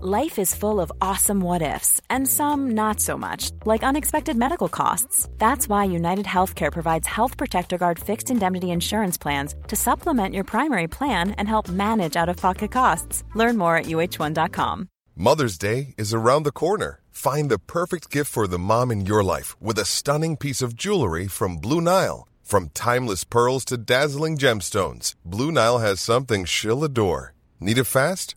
Life is full of awesome what ifs, and some not so much, like unexpected medical costs. That's why United Healthcare provides Health Protector Guard fixed indemnity insurance plans to supplement your primary plan and help manage out of pocket costs. Learn more at uh1.com. Mother's Day is around the corner. Find the perfect gift for the mom in your life with a stunning piece of jewelry from Blue Nile. From timeless pearls to dazzling gemstones, Blue Nile has something she'll adore. Need it fast?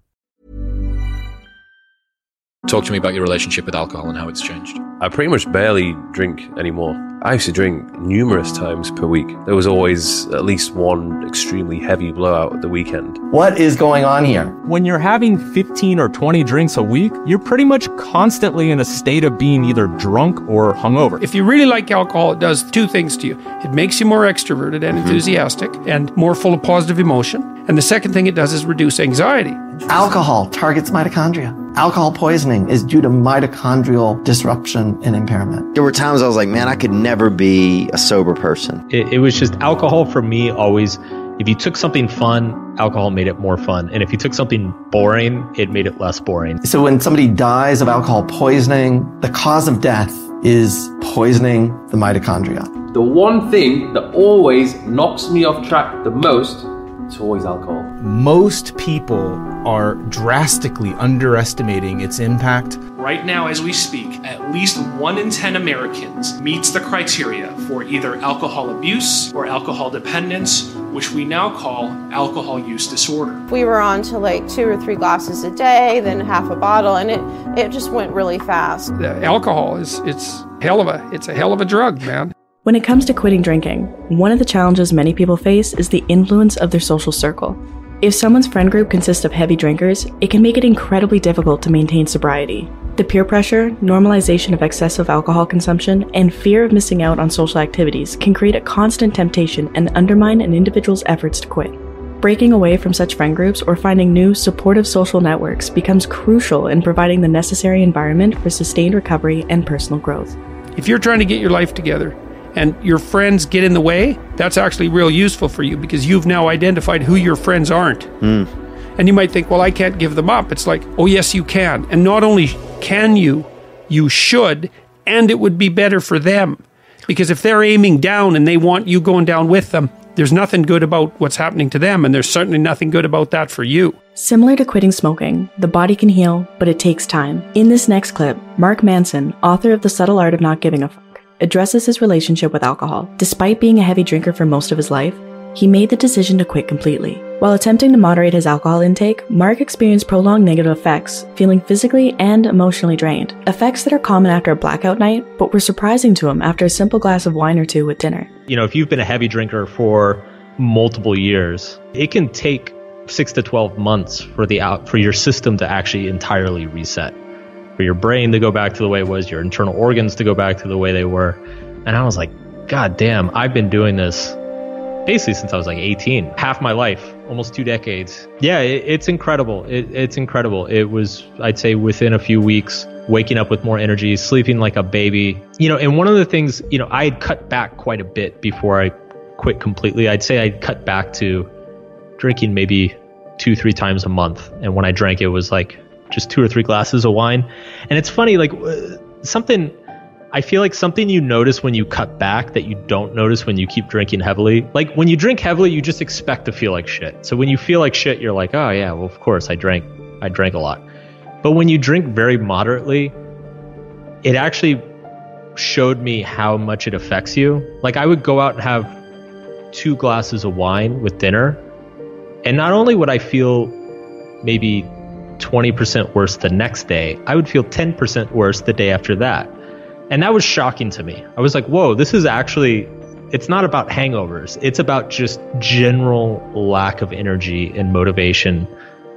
Talk to me about your relationship with alcohol and how it's changed. I pretty much barely drink anymore. I used to drink numerous times per week. There was always at least one extremely heavy blowout at the weekend. What is going on here? When you're having 15 or 20 drinks a week, you're pretty much constantly in a state of being either drunk or hungover. If you really like alcohol, it does two things to you. It makes you more extroverted and mm-hmm. enthusiastic and more full of positive emotion. And the second thing it does is reduce anxiety. Alcohol targets mitochondria. Alcohol poisoning is due to mitochondrial disruption and impairment. There were times I was like, man, I could never be a sober person. It, it was just alcohol for me always. If you took something fun, alcohol made it more fun. And if you took something boring, it made it less boring. So when somebody dies of alcohol poisoning, the cause of death is poisoning the mitochondria. The one thing that always knocks me off track the most is always alcohol. Most people are drastically underestimating its impact. Right now, as we speak, at least one in 10 Americans meets the criteria for either alcohol abuse or alcohol dependence, which we now call alcohol use disorder. We were on to like two or three glasses a day, then half a bottle, and it, it just went really fast. The alcohol is it's hell of a it's a hell of a drug, man. When it comes to quitting drinking, one of the challenges many people face is the influence of their social circle. If someone's friend group consists of heavy drinkers, it can make it incredibly difficult to maintain sobriety. The peer pressure, normalization of excessive alcohol consumption, and fear of missing out on social activities can create a constant temptation and undermine an individual's efforts to quit. Breaking away from such friend groups or finding new, supportive social networks becomes crucial in providing the necessary environment for sustained recovery and personal growth. If you're trying to get your life together and your friends get in the way, that's actually real useful for you because you've now identified who your friends aren't. Mm. And you might think, well, I can't give them up. It's like, oh, yes, you can. And not only can you, you should, and it would be better for them. Because if they're aiming down and they want you going down with them, there's nothing good about what's happening to them, and there's certainly nothing good about that for you. Similar to quitting smoking, the body can heal, but it takes time. In this next clip, Mark Manson, author of The Subtle Art of Not Giving a Fuck, addresses his relationship with alcohol. Despite being a heavy drinker for most of his life, he made the decision to quit completely. While attempting to moderate his alcohol intake, Mark experienced prolonged negative effects, feeling physically and emotionally drained. Effects that are common after a blackout night, but were surprising to him after a simple glass of wine or two with dinner. You know, if you've been a heavy drinker for multiple years, it can take six to 12 months for the out, for your system to actually entirely reset. For your brain to go back to the way it was, your internal organs to go back to the way they were. And I was like, God damn, I've been doing this basically since I was like 18, half my life, almost two decades. Yeah, it, it's incredible. It, it's incredible. It was, I'd say, within a few weeks, waking up with more energy, sleeping like a baby. You know, and one of the things, you know, I had cut back quite a bit before I quit completely. I'd say I'd cut back to drinking maybe two, three times a month. And when I drank, it was like just two or three glasses of wine. And it's funny, like uh, something I feel like something you notice when you cut back that you don't notice when you keep drinking heavily. Like when you drink heavily, you just expect to feel like shit. So when you feel like shit, you're like, oh yeah, well of course I drank, I drank a lot. But when you drink very moderately, it actually showed me how much it affects you. Like I would go out and have two glasses of wine with dinner, and not only would I feel maybe 20% worse the next day, I would feel 10% worse the day after that. And that was shocking to me. I was like, whoa, this is actually, it's not about hangovers. It's about just general lack of energy and motivation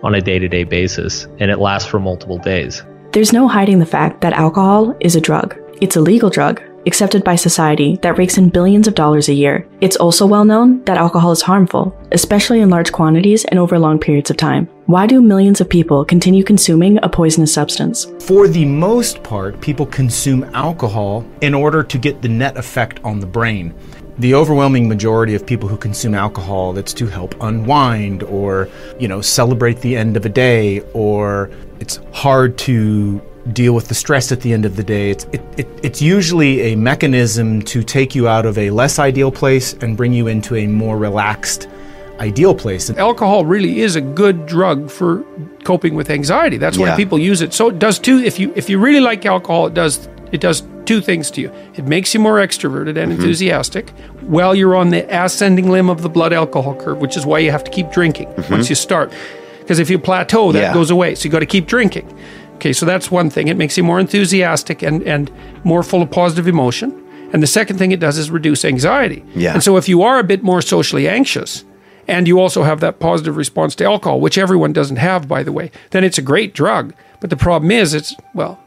on a day to day basis. And it lasts for multiple days. There's no hiding the fact that alcohol is a drug. It's a legal drug, accepted by society, that rakes in billions of dollars a year. It's also well known that alcohol is harmful, especially in large quantities and over long periods of time. Why do millions of people continue consuming a poisonous substance? For the most part, people consume alcohol in order to get the net effect on the brain. The overwhelming majority of people who consume alcohol that's to help unwind or, you know, celebrate the end of a day or it's hard to deal with the stress at the end of the day. It's, it, it, it's usually a mechanism to take you out of a less ideal place and bring you into a more relaxed, ideal place. Alcohol really is a good drug for coping with anxiety. That's why Yeah. people use it. So it does two. If you if you really like alcohol, it does it does two things to you. It makes you more extroverted and mm-hmm. enthusiastic while you're on the ascending limb of the blood alcohol curve, which is why you have to keep drinking mm-hmm. once you start. Because if you plateau, that Yeah. goes away. So you got to keep drinking. Okay, so that's one thing. It makes you more enthusiastic and, and more full of positive emotion. And the second thing it does is reduce anxiety. Yeah. And so if you are a bit more socially anxious, and you also have that positive response to alcohol, which everyone doesn't have, by the way, then it's a great drug. But the problem is, it's, well,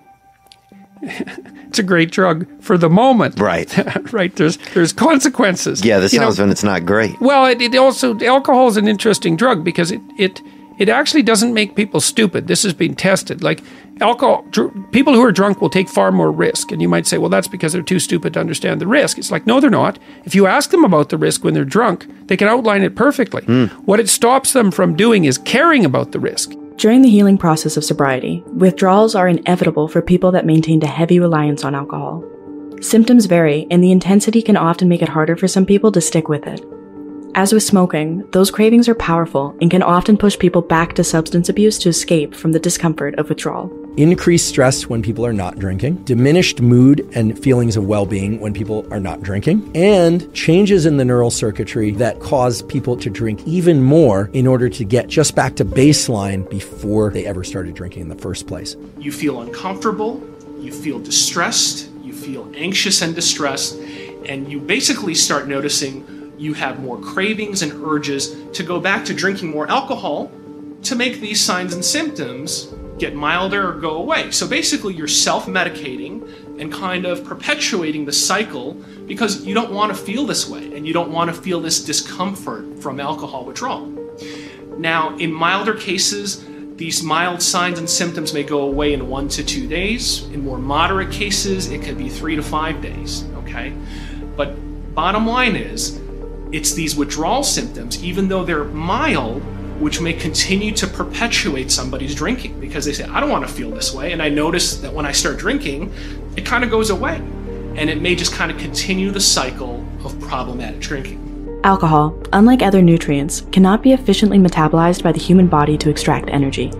it's a great drug for the moment. Right. right. There's there's consequences. Yeah, this You know, sounds when it's not great. well, it, it also alcohol is an interesting drug because it it it actually doesn't make people stupid. This has been tested. Like alcohol, dr- people who are drunk will take far more risk, and you might say, well, that's because they're too stupid to understand the risk. It's like no, they're not. If you ask them about the risk when they're drunk, they can outline it perfectly. Hmm. What it stops them from doing is caring about the risk. During the healing process of sobriety, withdrawals are inevitable for people that maintained a heavy reliance on alcohol. Symptoms vary, and the intensity can often make it harder for some people to stick with it. As with smoking, those cravings are powerful and can often push people back to substance abuse to escape from the discomfort of withdrawal. Increased stress when people are not drinking, diminished mood and feelings of well being when people are not drinking, and changes in the neural circuitry that cause people to drink even more in order to get just back to baseline before they ever started drinking in the first place. You feel uncomfortable, you feel distressed, you feel anxious and distressed, and you basically start noticing you have more cravings and urges to go back to drinking more alcohol to make these signs and symptoms get milder or go away. So basically, you're self medicating and kind of perpetuating the cycle because you don't want to feel this way and you don't want to feel this discomfort from alcohol withdrawal. Now, in milder cases, these mild signs and symptoms may go away in one to two days. In more moderate cases, it could be three to five days, okay? But bottom line is, it's these withdrawal symptoms, even though they're mild, which may continue to perpetuate somebody's drinking because they say, I don't want to feel this way. And I notice that when I start drinking, it kind of goes away. And it may just kind of continue the cycle of problematic drinking. Alcohol, unlike other nutrients, cannot be efficiently metabolized by the human body to extract energy.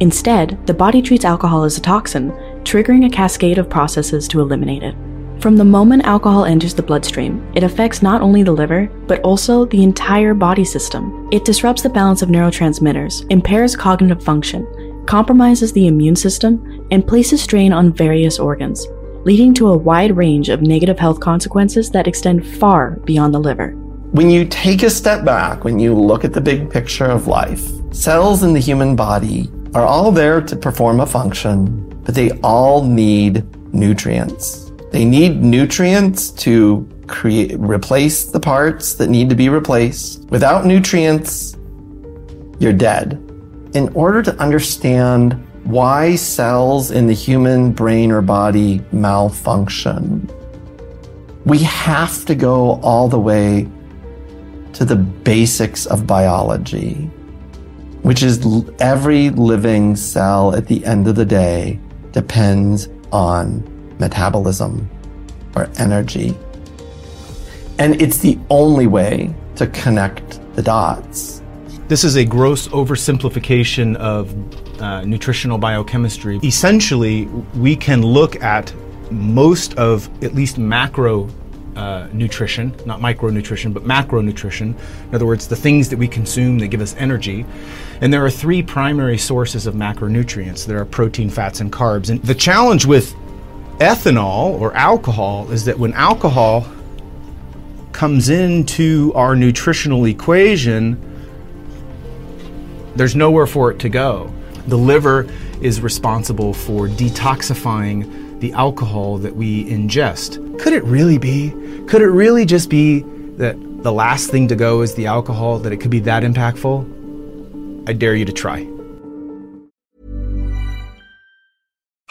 Instead, the body treats alcohol as a toxin, triggering a cascade of processes to eliminate it. From the moment alcohol enters the bloodstream, it affects not only the liver, but also the entire body system. It disrupts the balance of neurotransmitters, impairs cognitive function, compromises the immune system, and places strain on various organs, leading to a wide range of negative health consequences that extend far beyond the liver. When you take a step back, when you look at the big picture of life, cells in the human body are all there to perform a function, but they all need nutrients. They need nutrients to create replace the parts that need to be replaced. Without nutrients, you're dead. In order to understand why cells in the human brain or body malfunction, we have to go all the way to the basics of biology, which is every living cell at the end of the day depends on metabolism or energy. And it's the only way to connect the dots. This is a gross oversimplification of uh, nutritional biochemistry. Essentially, we can look at most of at least macro uh, nutrition, not micronutrition, but macronutrition. In other words, the things that we consume that give us energy. And there are three primary sources of macronutrients there are protein, fats, and carbs. And the challenge with ethanol or alcohol is that when alcohol comes into our nutritional equation, there's nowhere for it to go. The liver is responsible for detoxifying the alcohol that we ingest. Could it really be? Could it really just be that the last thing to go is the alcohol, that it could be that impactful? I dare you to try.